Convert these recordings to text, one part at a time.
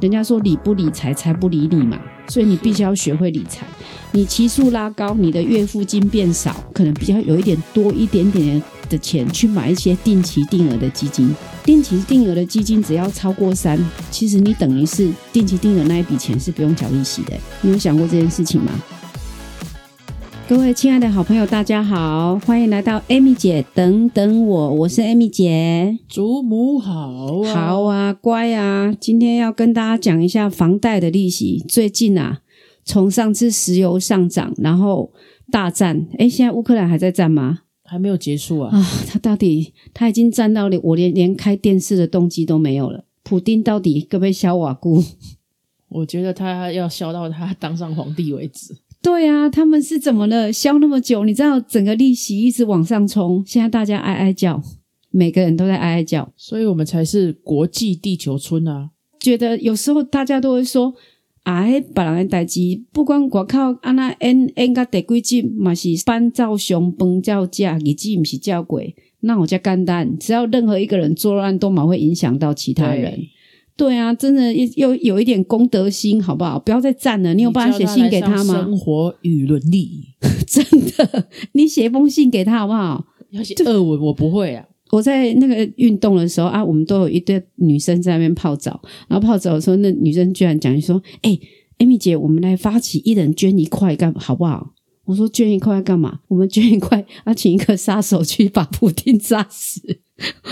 人家说理不理财，财不理你嘛，所以你必须要学会理财。你期数拉高，你的月付金变少，可能比较有一点多一点点的钱去买一些定期定额的基金。定期定额的基金只要超过三，其实你等于是定期定额那一笔钱是不用缴利息的。你有想过这件事情吗？各位亲爱的好朋友，大家好，欢迎来到 Amy 姐等等我，我是 Amy 姐。祖母好啊，好啊，乖啊！今天要跟大家讲一下房贷的利息。最近啊，从上次石油上涨，然后大战，诶，现在乌克兰还在战吗？还没有结束啊！啊，他到底他已经战到连我连连开电视的动机都没有了。普丁到底可不可以消瓦姑？我觉得他要消到他当上皇帝为止。对啊，他们是怎么了？消那么久，你知道整个利息一直往上冲，现在大家哀哀叫，每个人都在哀哀叫，所以我们才是国际地球村啊！觉得有时候大家都会说，哎，别人的代志，不管外口安那 N N 个地规矩，嘛是班照上崩照价，日子不是叫鬼，那我叫干单，只要任何一个人作乱，都蛮会影响到其他人。对啊，真的又有一点公德心，好不好？不要再赞了。你有办法写信给他吗？生活与伦理，真的，你写一封信给他好不好？要写俄文，我不会啊。我在那个运动的时候啊，我们都有一堆女生在那边泡澡，然后泡澡的时候，那女生居然讲说：“哎，艾米姐，我们来发起一人捐一块干好不好？”我说：“捐一块要干嘛？我们捐一块要请一个杀手去把普丁杀死。”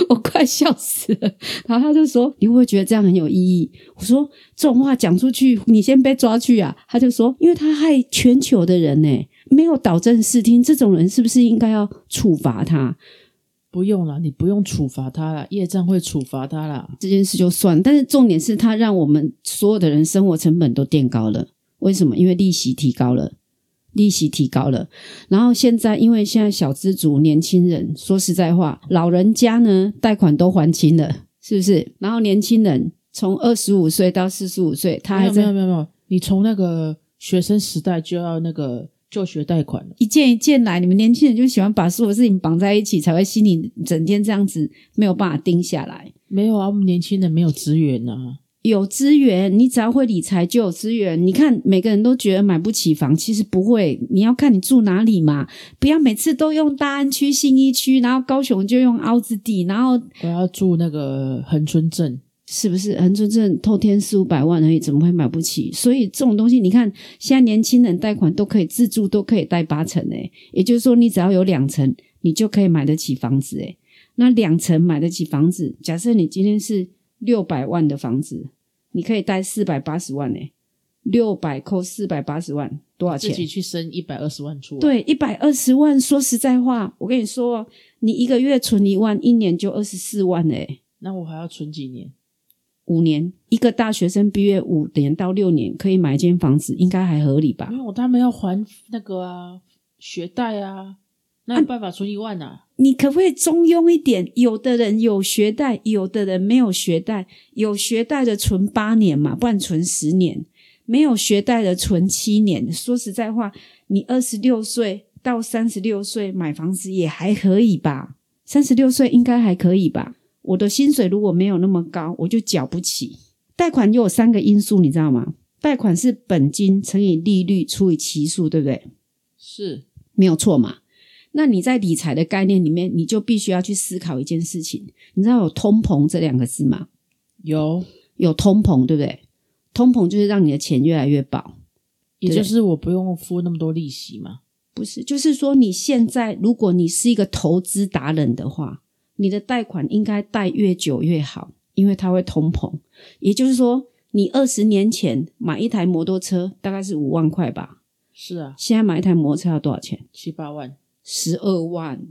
我快笑死了，然后他就说：“你会不会觉得这样很有意义？”我说：“这种话讲出去，你先被抓去啊！”他就说：“因为他害全球的人呢，没有导正视听，这种人是不是应该要处罚他？”不用了，你不用处罚他了，业障会处罚他了，这件事就算。但是重点是他让我们所有的人生活成本都垫高了，为什么？因为利息提高了。利息提高了，然后现在因为现在小资族、年轻人，说实在话，老人家呢贷款都还清了，是不是？然后年轻人从二十五岁到四十五岁，他还没有没有没有，你从那个学生时代就要那个就学贷款了，一件一件来。你们年轻人就喜欢把所有事情绑在一起，才会心里整天这样子没有办法定下来。没有啊，我们年轻人没有资源呐。有资源，你只要会理财就有资源。你看，每个人都觉得买不起房，其实不会。你要看你住哪里嘛，不要每次都用大安区、信义区，然后高雄就用凹子地，然后我要住那个恒春镇，是不是？恒春镇透天四五百万而已，怎么会买不起？所以这种东西，你看现在年轻人贷款都可以自住，都可以贷八成诶，也就是说，你只要有两成，你就可以买得起房子诶。那两成买得起房子，假设你今天是六百万的房子。你可以贷四百八十万呢，六百扣四百八十万，多少钱？自己去生一百二十万出。对，一百二十万。说实在话，我跟你说，你一个月存一万，一年就二十四万嘞。那我还要存几年？五年。一个大学生毕业五年到六年，可以买一间房子，应该还合理吧？因为我他们要还那个啊，学贷啊。那有办法存一万啊？你可不可以中庸一点？有的人有学贷，有的人没有学贷。有学贷的存八年嘛，不然存十年；没有学贷的存七年。说实在话，你二十六岁到三十六岁买房子也还可以吧？三十六岁应该还可以吧？我的薪水如果没有那么高，我就缴不起。贷款又有三个因素，你知道吗？贷款是本金乘以利率除以期数，对不对？是没有错嘛？那你在理财的概念里面，你就必须要去思考一件事情。你知道有通膨这两个字吗？有，有通膨，对不对？通膨就是让你的钱越来越薄，也就是我不用付那么多利息嘛？不是，就是说你现在如果你是一个投资达人的话，你的贷款应该贷越久越好，因为它会通膨。也就是说，你二十年前买一台摩托车大概是五万块吧？是啊，现在买一台摩托车要多少钱？七八万。十二万，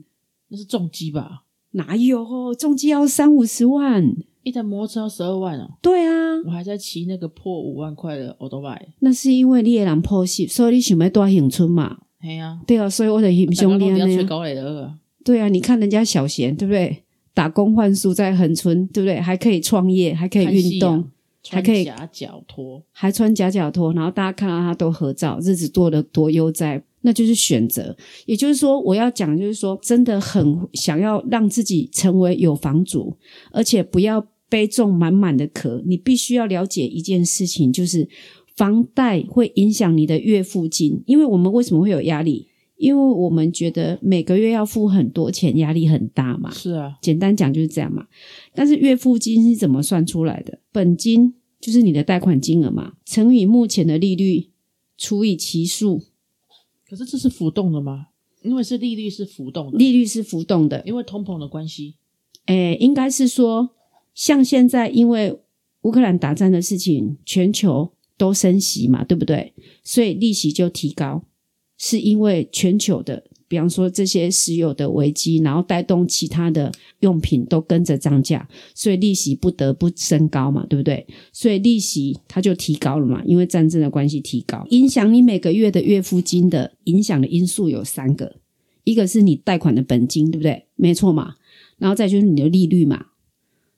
那是重机吧？哪有重机要三五十万？一台摩托车要十二万哦。对啊，我还在骑那个破五万块的 o l d b i 那是因为你也人破息，所以你想要多乡村嘛？对啊，对啊，所以我的很兄弟呢。高垒的。对啊，你看人家小贤，对不对？打工换宿在横村，对不对？还可以创业，还可以运动，还可以夹脚拖，还穿夹脚拖，然后大家看到他都合照，日子过得多悠哉。那就是选择，也就是说，我要讲，就是说，真的很想要让自己成为有房主，而且不要背重满满的壳，你必须要了解一件事情，就是房贷会影响你的月付金。因为我们为什么会有压力？因为我们觉得每个月要付很多钱，压力很大嘛。是啊，简单讲就是这样嘛。但是月付金是怎么算出来的？本金就是你的贷款金额嘛，乘以目前的利率除以期数，可是这是浮动的吗？因为是利率是浮动的，利率是浮动的。因为通膨的关系。诶，应该是说，像现在因为乌克兰打仗的事情，全球都升息嘛，对不对？所以利息就提高，是因为全球的，比方说这些石油的危机，然后带动其他的用品都跟着涨价，所以利息不得不升高嘛，对不对？所以利息它就提高了嘛，因为战争的关系提高，影响你每个月的月付金的影响的因素有三个，一个是你贷款的本金，对不对？没错嘛。然后再就是你的利率嘛，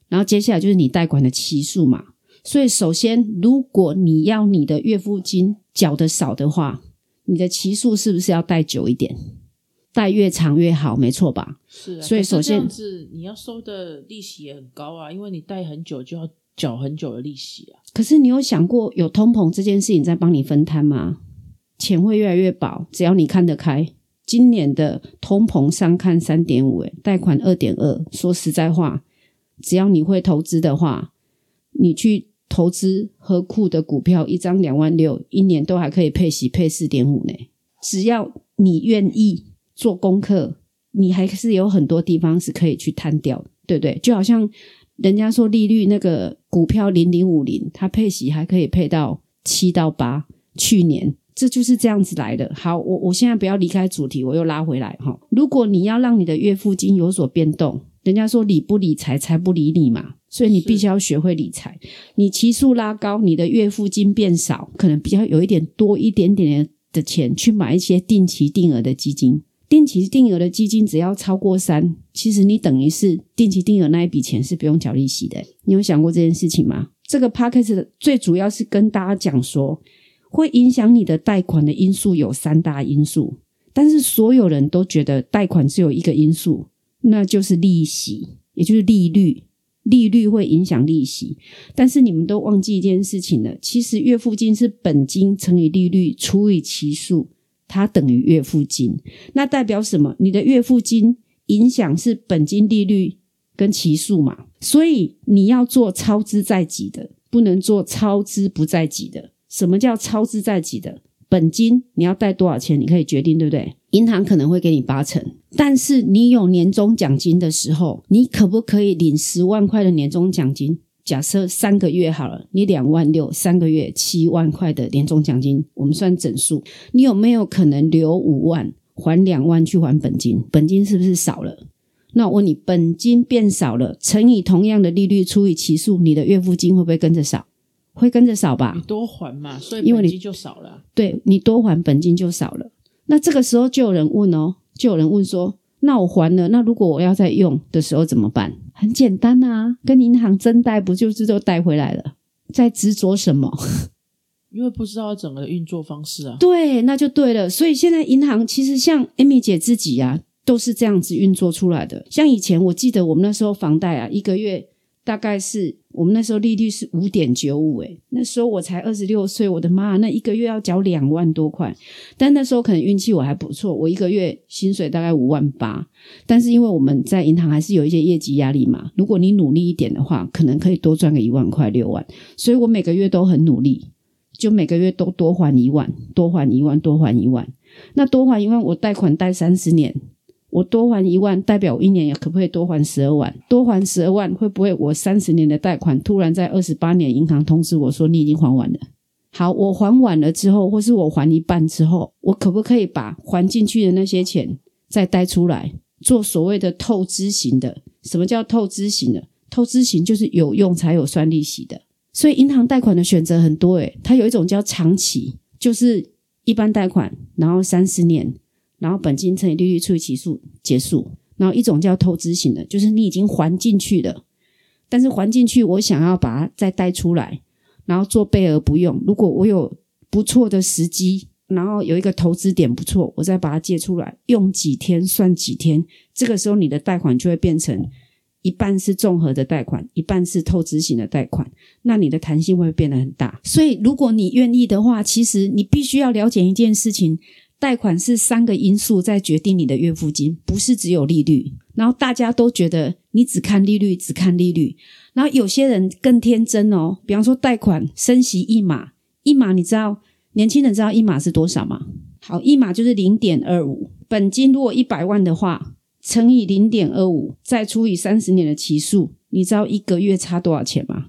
然后接下来就是你贷款的期数嘛。所以首先，如果你要你的月付金缴的少的话，你的期数是不是要贷久一点？贷越长越好，没错吧？是啊，所以首先是你要收的利息也很高啊，因为你贷很久就要缴很久的利息啊。可是你有想过有通膨这件事情在帮你分摊吗？钱会越来越薄，只要你看得开。今年的通膨上看三点五，贷款二点二。说实在话，只要你会投资的话，你去投资和库的股票，一张两万六，一年都还可以配息配四点五呢。只要你愿意做功课，你还是有很多地方是可以去摊掉，对不对？就好像人家说利率那个股票零零五零，它配息还可以配到七到八，去年。这就是这样子来的。好，我我现在不要离开主题，我又拉回来哈。如果你要让你的月付金有所变动，人家说理不理财，财不理你嘛，所以你必须要学会理财。你期数拉高，你的月付金变少，可能比较有一点多一点点的钱去买一些定期定额的基金。定期定额的基金只要超过三，其实你等于是定期定额那一笔钱是不用缴利息的。你有想过这件事情吗？这个 p a c k a g e 最主要是跟大家讲说。会影响你的贷款的因素有三大因素，但是所有人都觉得贷款只有一个因素，那就是利息，也就是利率。利率会影响利息，但是你们都忘记一件事情了，其实月付金是本金乘以利率除以期数，它等于月付金。那代表什么？你的月付金影响是本金利率跟期数嘛？所以你要做超支在即的，不能做超支不在即的。什么叫超支在即的本金？你要贷多少钱？你可以决定，对不对？银行可能会给你八成，但是你有年终奖金的时候，你可不可以领十万块的年终奖金？假设三个月好了，你两万六，三个月七万块的年终奖金，我们算整数。你有没有可能留五万，还两万去还本金？本金是不是少了？那我问你，本金变少了，乘以同样的利率除以期数，你的月付金会不会跟着少？会跟着少吧？你多还嘛，所以因为你就少了。对你多还本金就少了。那这个时候就有人问哦，就有人问说：那我还了，那如果我要再用的时候怎么办？很简单啊，跟银行增贷不就是都贷回来了？在执着什么？因为不知道整个的运作方式啊。对，那就对了。所以现在银行其实像 Amy 姐自己啊，都是这样子运作出来的。像以前我记得我们那时候房贷啊，一个月。大概是我们那时候利率是五点九五，诶，那时候我才二十六岁，我的妈，那一个月要缴两万多块。但那时候可能运气我还不错，我一个月薪水大概五万八。但是因为我们在银行还是有一些业绩压力嘛，如果你努力一点的话，可能可以多赚个一万块六万。所以我每个月都很努力，就每个月都多还一万，多还一万，多还一万。那多还一万，我贷款贷三十年。我多还一万，代表我一年也可不可以多还十二万？多还十二万，会不会我三十年的贷款突然在二十八年银行通知我说你已经还完了？好，我还完了之后，或是我还一半之后，我可不可以把还进去的那些钱再贷出来，做所谓的透支型的？什么叫透支型的？透支型就是有用才有算利息的。所以银行贷款的选择很多，诶，它有一种叫长期，就是一般贷款，然后三十年。然后本金乘以利率除以期数结束。然后一种叫投资型的，就是你已经还进去了，但是还进去我想要把它再贷出来，然后做备而不用。如果我有不错的时机，然后有一个投资点不错，我再把它借出来，用几天算几天。这个时候你的贷款就会变成一半是综合的贷款，一半是透支型的贷款，那你的弹性会变得很大。所以，如果你愿意的话，其实你必须要了解一件事情：贷款是三个因素在决定你的月付金，不是只有利率。然后大家都觉得你只看利率，只看利率。然后有些人更天真哦，比方说贷款升息一码，一码你知道年轻人知道一码是多少吗？好，一码就是零点二五，本金如果一百万的话。乘以零点二五，再除以三十年的期数，你知道一个月差多少钱吗？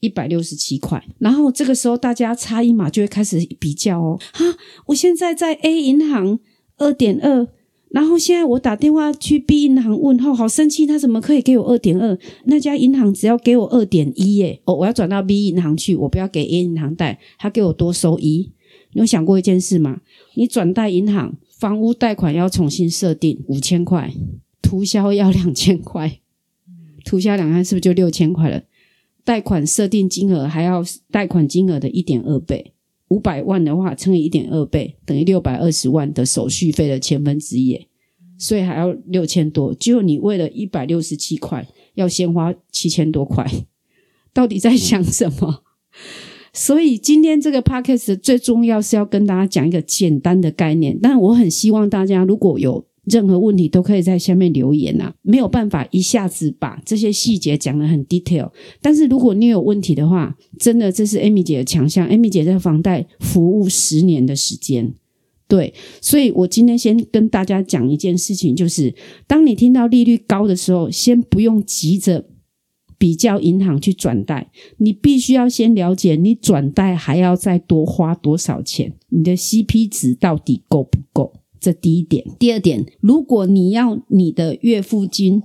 一百六十七块。然后这个时候大家差一码就会开始比较哦。哈，我现在在 A 银行二点二，然后现在我打电话去 B 银行问候，好生气，他怎么可以给我二点二？那家银行只要给我二点一耶。哦，我要转到 B 银行去，我不要给 A 银行贷，他给我多收一。你有想过一件事吗？你转贷银行。房屋贷款要重新设定五千块，涂销要两千块，涂销两千是不是就六千块了？贷款设定金额还要贷款金额的一点二倍，五百万的话乘以一点二倍等于六百二十万的手续费的千分之一，所以还要六千多。就你为了一百六十七块要先花七千多块，到底在想什么？所以今天这个 podcast 最重要是要跟大家讲一个简单的概念，但我很希望大家如果有任何问题，都可以在下面留言啊。没有办法一下子把这些细节讲得很 detail，但是如果你有问题的话，真的这是 Amy 姐的强项。Amy 姐在房贷服务十年的时间，对，所以我今天先跟大家讲一件事情，就是当你听到利率高的时候，先不用急着。比较银行去转贷，你必须要先了解你转贷还要再多花多少钱，你的 CP 值到底够不够？这第一点。第二点，如果你要你的月付金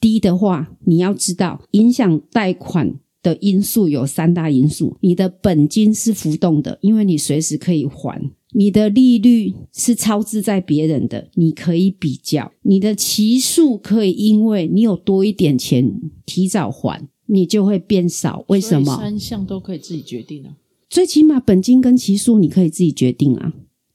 低的话，你要知道影响贷款的因素有三大因素：你的本金是浮动的，因为你随时可以还。你的利率是超支在别人的，你可以比较；你的期数可以因为你有多一点钱提早还，你就会变少。为什么？三项都可以自己决定啊。最起码本金跟期数你可以自己决定啊，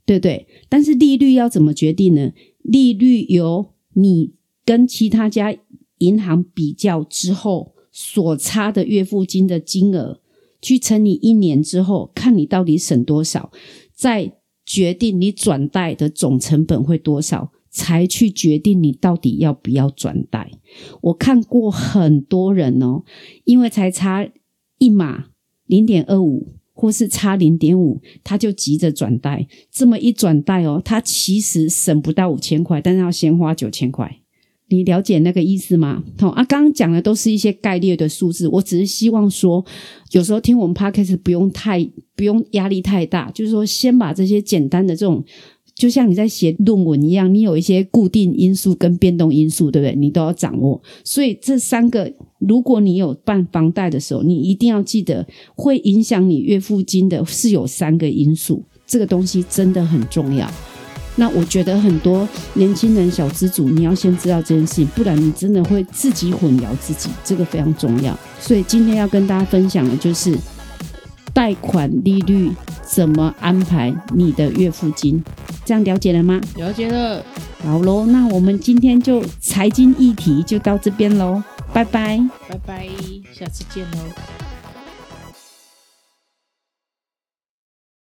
对不对？但是利率要怎么决定呢？利率由你跟其他家银行比较之后所差的月付金的金额去乘以一年之后，看你到底省多少，再。决定你转贷的总成本会多少，才去决定你到底要不要转贷。我看过很多人哦，因为才差一码零点二五，或是差零点五，他就急着转贷。这么一转贷哦，他其实省不到五千块，但是要先花九千块。你了解那个意思吗？好啊，刚刚讲的都是一些概略的数字，我只是希望说，有时候听我们 podcast 不用太不用压力太大，就是说先把这些简单的这种，就像你在写论文一样，你有一些固定因素跟变动因素，对不对？你都要掌握。所以这三个，如果你有办房贷的时候，你一定要记得，会影响你月付金的是有三个因素，这个东西真的很重要。那我觉得很多年轻人小资主，你要先知道这件事情，不然你真的会自己混淆自己，这个非常重要。所以今天要跟大家分享的就是贷款利率怎么安排你的月付金，这样了解了吗？了解了。好喽，那我们今天就财经议题就到这边喽，拜拜，拜拜，下次见喽。